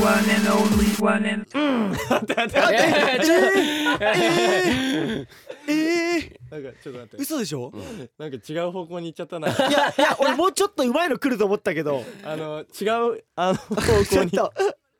one and only one and えー、なんかちょっと待って。嘘でしょ？なんか違う方向に行っちゃったな。いやいや俺もうちょっとうまいの来ると思ったけど。あの違うあの方ちょっ向にと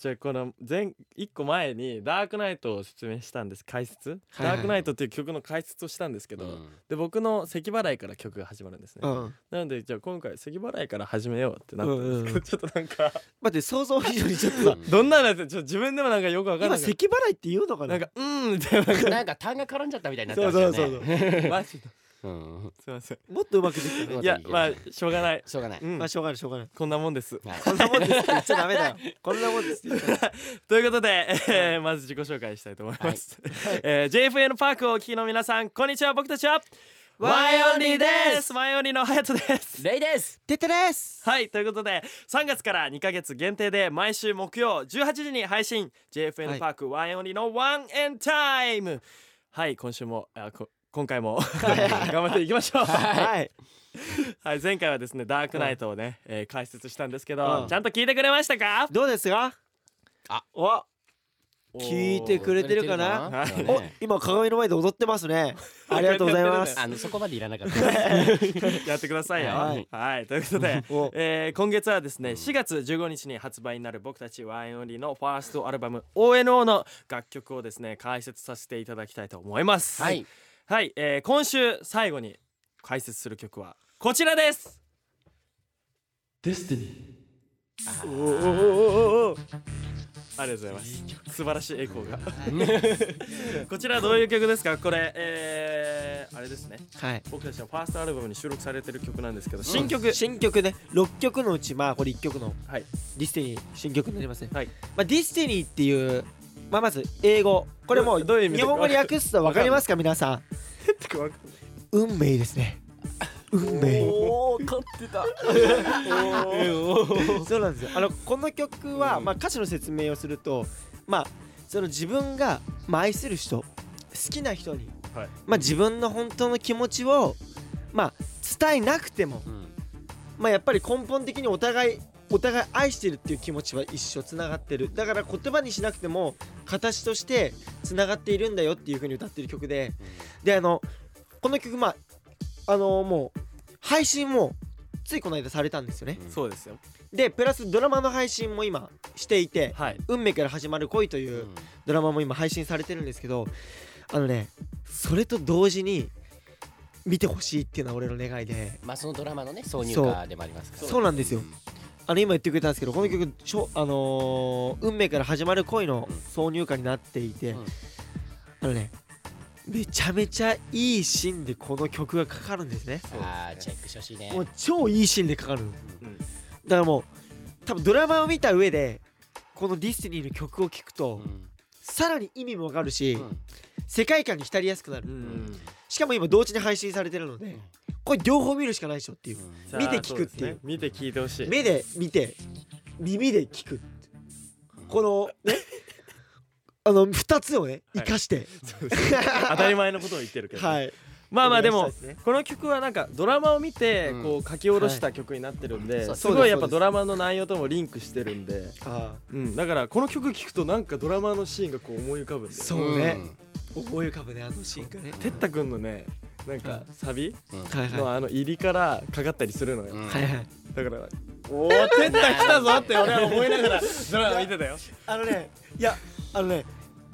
じゃあこの前一個前にダークナイトを説明したんです。解説、はいダークナイトっていう曲の解説をしたんですけど、で僕の咳払いから曲が始まるんですね、うん。なのでじゃあ今回咳払いから始めようってなったんですけど、うんうん ちょっとなんか 待って想像以上にちょっとさどんなのやつちょっと自分でもなんかよくわかんない今咳払いって言うのかな？なんかうーんみたいな。なんか痰が絡んじゃったみたいになってそうましたよそうそうねそう。マジでうん。すいません。もっとうまくできたね。うんいやまあしょうがない、しょうがない。うん。まあしょうがないしょうがないこんなもんです。はい。こんなもんですって言っちゃダメだよ。こんなもんです ということで、えーまず自己紹介したいと思います、えー JFN パークをお聞きの皆さんこんにちは僕たちは。 ONE N' ONLY です。 ONE N' ONLY のハヤトです。レイです。テッタです。はいということで3月から2ヶ月限定で毎週木曜18時に配信。JFN パーク ONE N' ONLY のワンエンタイム。はい今週もあこ今回も。頑張っていきましょう。はい。はい。前回はですねダークナイトをね、えー解説したんですけど、うん。ちゃんと聞いてくれましたか？どうですか？あ。お。聞いてくれてるかな？はいおね今鏡の前で踊ってますね。ありがとうございます。あのそこまでいらなかった。やってくださいよ。はい。はい、ということでお。えー今月はですね4月15日に発売になる僕たちワインオンリーのファーストアルバム ONO の楽曲をですね解説させていただきたいと思います。はいはい、えー今週最後に解説する曲はこちらです。 Destiny おおおおおー。ありがとうございます。素晴らしいエコーが。こちらどういう曲ですか？これえーあれですね。はい。僕たちのファーストアルバムに収録されてる曲なんですけど新曲、新曲ね6曲のうちまあこれ1曲のはい。 Destiny 新曲になりますね。はい。まあ Destiny っていうまあまず英語。これもうどどういう意味日本語に訳すと分かりますか？皆さん運命ですね。運命。おー勝ってた。そうなんですよ。あのこの曲は、まあ、歌詞の説明をするとまあその自分が、まあ、愛する人好きな人に、はい。まあ、自分の本当の気持ちを、まあ、伝えなくても、うん。まあ、やっぱり根本的にお互いお互い愛してるっていう気持ちは一緒つながってる。だから言葉にしなくても形としてつながっているんだよっていう風に歌ってる曲で。であのこの曲まああのもう配信もついこの間されたんですよね。そうですよ。でプラスドラマの配信も今していてはい「運命から始まる恋」といううん。ドラマも今配信されてるんですけどあのねそれと同時に見てほしいっていうのは俺の願いで。まあそのドラマのね挿入歌でもありますから。そうなんですよあの今言ってくれたんですけどこの曲しょ、あのー運命から始まる恋の挿入歌になっていて、うん。あのねめちゃめちゃいいシーンでこの曲がかかるんですね。あーチェックしてほしいね。もう超いいシーンでかかるうん。だからもう多分ドラマを見た上でこの Destiny の曲を聴くと、うん。さらに意味もわかるし、うん。世界観に浸りやすくなる、うん。しかも今同時に配信されてるので、これ両方見るしかないでしょっていう、さあ見て聞くっていう。ね。見て聞いてほしい。目で見て耳で聞くこの ねあの2つをね生かして、そうですね。当たり前のことを言ってるけどね、はい。まあまあでもこの曲はなんかドラマを見てうん。こう書き下ろした曲になってるんで、すごいやっぱドラマの内容ともリンクしてるんで、あうん、だからこの曲聴くとなんかドラマのシーンがこう思い浮かぶんでそうね。思い浮かぶねあのシーンがね。てったくんのねなんかサビ？のあの入りからかかったりするのよ、うん。はいはい。だからおおてった来たぞって俺は思いながらドラマ見てたよ。あのねいやあのね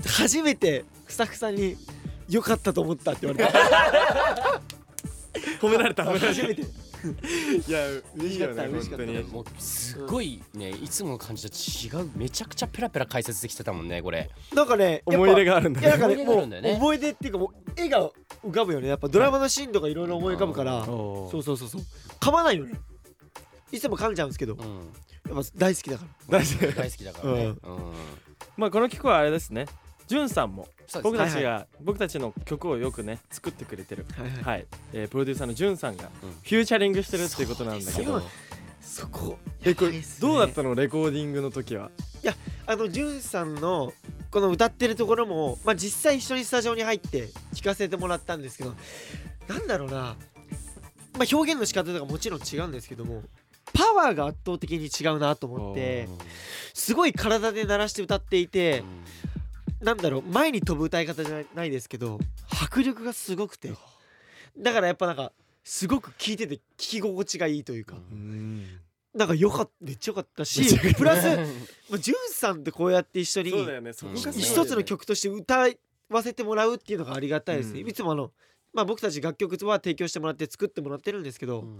初めてスタッフさんに「よかったと思った」って言われた。褒められた褒められた。初めて いやいいよね嬉しかったもうすごいねいつもの感じと違うめちゃくちゃペラペラ解説できてたもんねこれ。なんかね思い入れがあるんだね。かねもう思い出っていうかもう絵が浮かぶよね。やっぱドラマのシーンとかいろいろ思い浮かぶから。そうそうそうそう。噛まないよね。いつも噛んじゃうんですけど。うん。やっぱ大好きだから。大好きだからね。うん。うん。まあこの曲はあれですねじゅんさんも僕たちはいが僕たちの曲をよくね作ってくれてるはいはい。はい、えープロデューサーのじゅんさんがうん。フューチャリングしてるっていうことなんだけど。そこ。えこれねどうだったの？レコーディングの時は。あのじゅんさんのこの歌ってるところもまあ実際一緒にスタジオに入って聴かせてもらったんですけどなんだろうな。まあ表現の仕方とかもちろん違うんですけどもパパワーが圧倒的に違うなと思ってすごい体で鳴らして歌っていてなんだろう前に飛ぶ歌い方じゃないですけど迫力がすごくて。だからやっぱなんかすごく聴いてて聴き心地がいいというか。なんかよかっためっちゃよかった。しプラスまあジュンさんとこうやって一緒に一つの曲として歌わせてもらうっていうのがありがたいです。ね、うん。いつもあのまあ僕たち楽曲は提供してもらって作ってもらってるんですけど、うん。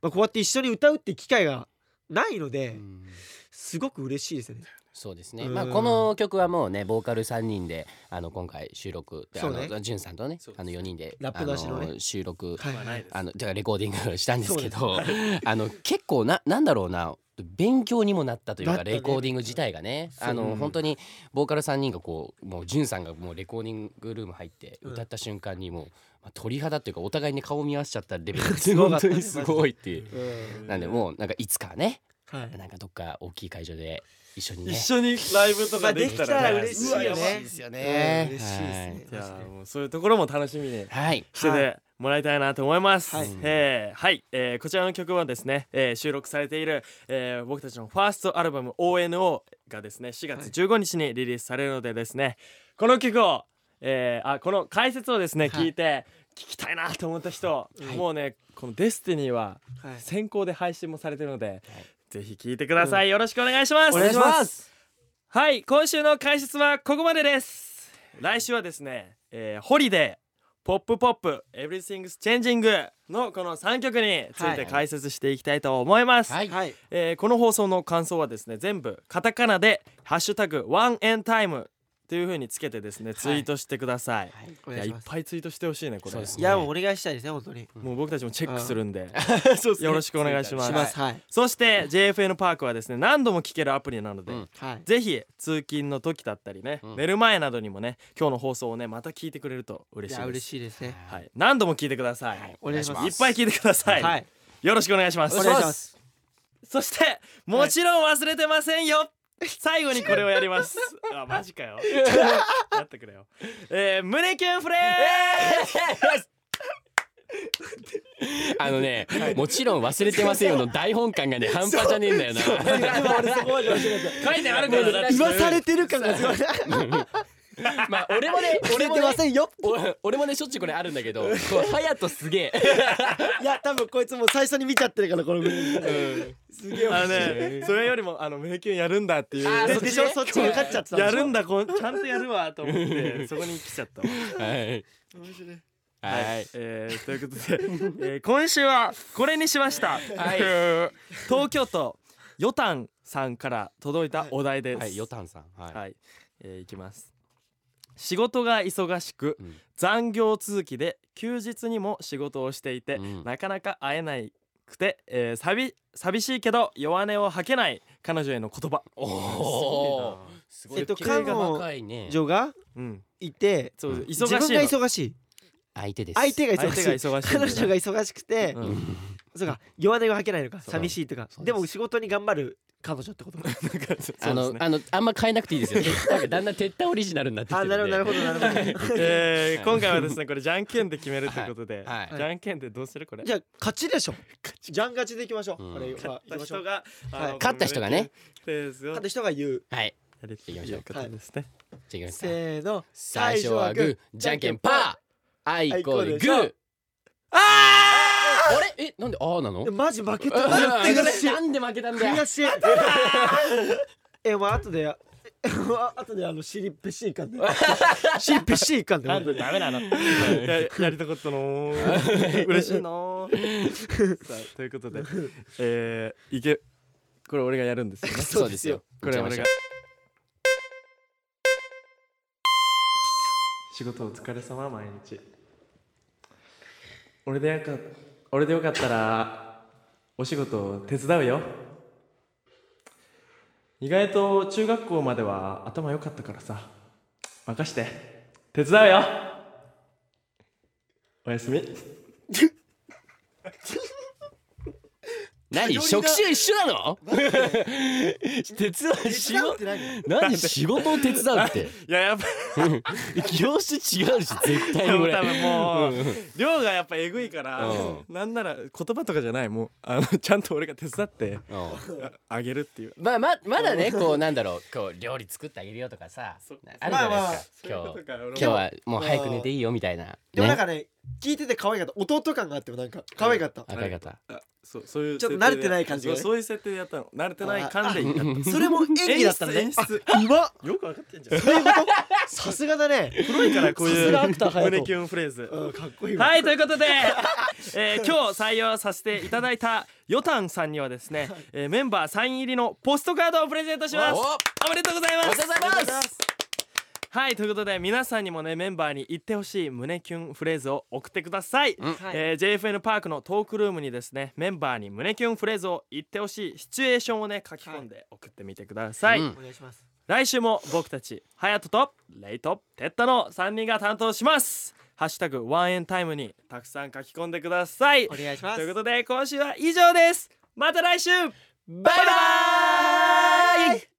まあ、こうやって一緒に歌うっていう機会がないので、うん。すごく嬉しいですよね。そうですね、うん。まあ、この曲はもうねボーカル3人であの今回収録であのジュンさんとねあの4人でラップなしのね。あの収録はいあのてかレコーディングしたんですけどあの結構ななんだろうな勉強にもなったというか、レコーディング自体がねあの本当にボーカル3人がこうもうジュンさんがもうレコーディングルーム入ってうん。歌った瞬間にもう、まあ、鳥肌っていうかお互いに顔見合わせちゃったレベル すごかった本当にすごいっていう。うん。なんでもうなんかいつかねはい。なんかどっか大きい会場で一緒にね。一緒にライブとかできたら,、まあできたら嬉しいですようんね。嬉しいですね。い。やーもうそういうところも楽しみにはい。しててもらいたいなと思います。はい。えー。はい、えーこちらの曲はですね、えー収録されている、えー僕たちのファーストアルバム ONO がですね4月15日にリリースされるのでですね、この曲を、えーあこの解説をですね、はい。聞いて聞きたいなと思った人、はい。もうねこの「Destiny ははい。先行で配信もされてるので、ぜひ聞いてください、よろしくお願いします。お願いします。はい今週の解説はここまでです。来週はですね、えーホリデーポップポップ Everything's Changing のこの3曲について解説していきたいと思います、はい。はい。えーこの放送の感想はですね全部カタカナで「ハッシュタグワンエンタイム」という風につけてですねツイートしてください、い、やいいします。ぱいツイートしてほしいねこれ。そうですいやもうお願いしたいですね本当に。もう僕たちもチェックするんで。よろしくお願いします。はい。そして JFN パークはですね何度も聴けるアプリなので、うん。はい。ぜひ通勤の時だったりね、うん。寝る前などにもね今日の放送をねまた聞いてくれるといや嬉しいです。嬉しいですね。はい、何度も聞いてください、お願いします。いっぱい聞いてください、はい。よろしくお願いします。お願いします。そしてもちろん忘れてませんよ、最後にこれをやります。あマジかよ。やってくれよ。えー、胸キュンフレー あのね、もちろん忘れてませんよの大本感がね半端じゃねえんだよな。書いてあるから言わされてる感がすごい まあ俺もね、俺もね、せんよ。お俺もねしょっちゅうこれあるんだけど、こう隼人すげえ。いや多分こいつもう最初に見ちゃってるからこの分。すげえあのねそれよりもあの胸キュンやるんだっていう。そっちでしょそっち分かっちゃってたやるんだこんちゃんとやるわと思ってそこに来ちゃったわ。はい。面白い。はい。えー、ということで、えー、今週はこれにしました、はい。東京都よたんさんから届いたお題です。はい、ヨタンさん。はい。はい、えー、いきます仕事が忙しくうん。残業続きで休日にも仕事をしていて、うん。なかなか会えないくて、えー、寂寂しいけど弱音を吐けない彼女への言葉。おお。すごい。えっと経験が彼女若いね。女がうん。いてそう、うん。忙しいの。自分が忙しい。相手です。相手が忙しい。相手が忙しい彼女が忙しくて、うん。そうか弱音が吐けないのかそう寂しいとか。そうです。でも仕事に頑張る彼女ってこと なんかそうですね。あの、あの、あんま変えなくていいですよ。なんかだんだん撤退オリジナルになってきてあるんで。なるほどなるほどなるほど。えー、今回はですねこれじゃんけんで決めるということで、はい。はい。じゃんけんでどうするこれ？じゃあ勝ちでしょじゃん勝ちでいきましょう、うん。これは。勝った人が、あのはい。勝った人がね。勝った人が言う。はい。やり行きましょう。ですね、じゃあ行きますせか。ー。の最初はグー、じゃんけんパー。あいこでグあいこー。あれ？え、なんであーなの？えマジ負けた。あ悔しい。なんで負けたんだよ。悔しい。えまあ後で 後であの尻ペシいかんで。尻ペシいかんで。なんでダメなの？ややりたかったのー。嬉しいのー。さあということで、えー、いけこれ俺がやるんですよね。そうですよ。これ俺が。仕事お疲れ様毎日。俺でよか俺でよかったらお仕事手伝うよ。意外と中学校までは頭良かったからさ。任して。手伝うよ。おやすみ。何？職種一緒なの？手伝う手仕事伝うって何？何？仕事を手伝うって。いややっぱ。業種違うし絶対にこれ多分もううん。量がやっぱえぐいから、うん。なんなら言葉とかじゃない。もうあのちゃんと俺が手伝ってうん。ああげるっていう。まあままだねこうなんだろう。こう料理作ってあげるよとかさそう。あるじゃないですか。そういう今日今日はもう早く寝ていいよみたいな。ねでもなんかね聞いてて可愛かった。弟感があってもなんか可愛かった。赤い方あそうそういうちょっと慣れてない感じがね。そうそういう設定でやったの。慣れてない感でやったそれも演技だったのね。演うまっ。よくわかってんじゃん。そういうこと？さすがだね。プロいからこういう。さすがアクター隼キュンフレーズ。うんかっこいいわ。はいということで、えー今日採用させていただいたヨタンさんにはですね、えーメンバーサイン入りのポストカードをプレゼントします。おおめでとうございます。おめでとうございますはいということで皆さんにもねメンバーに言ってほしい胸キュンフレーズを送ってください、うん。えー JFN パークのトークルームにですねメンバーに胸キュンフレーズを言ってほしいシチュエーションをね書き込んで送ってみてください、うん。お願いします。来週も僕たちハヤトとレイとテッタの3人が担当します。ハッシュタグワンエンタイムにたくさん書き込んでください。お願いします。ということで今週は以上です。また来週。バイバイ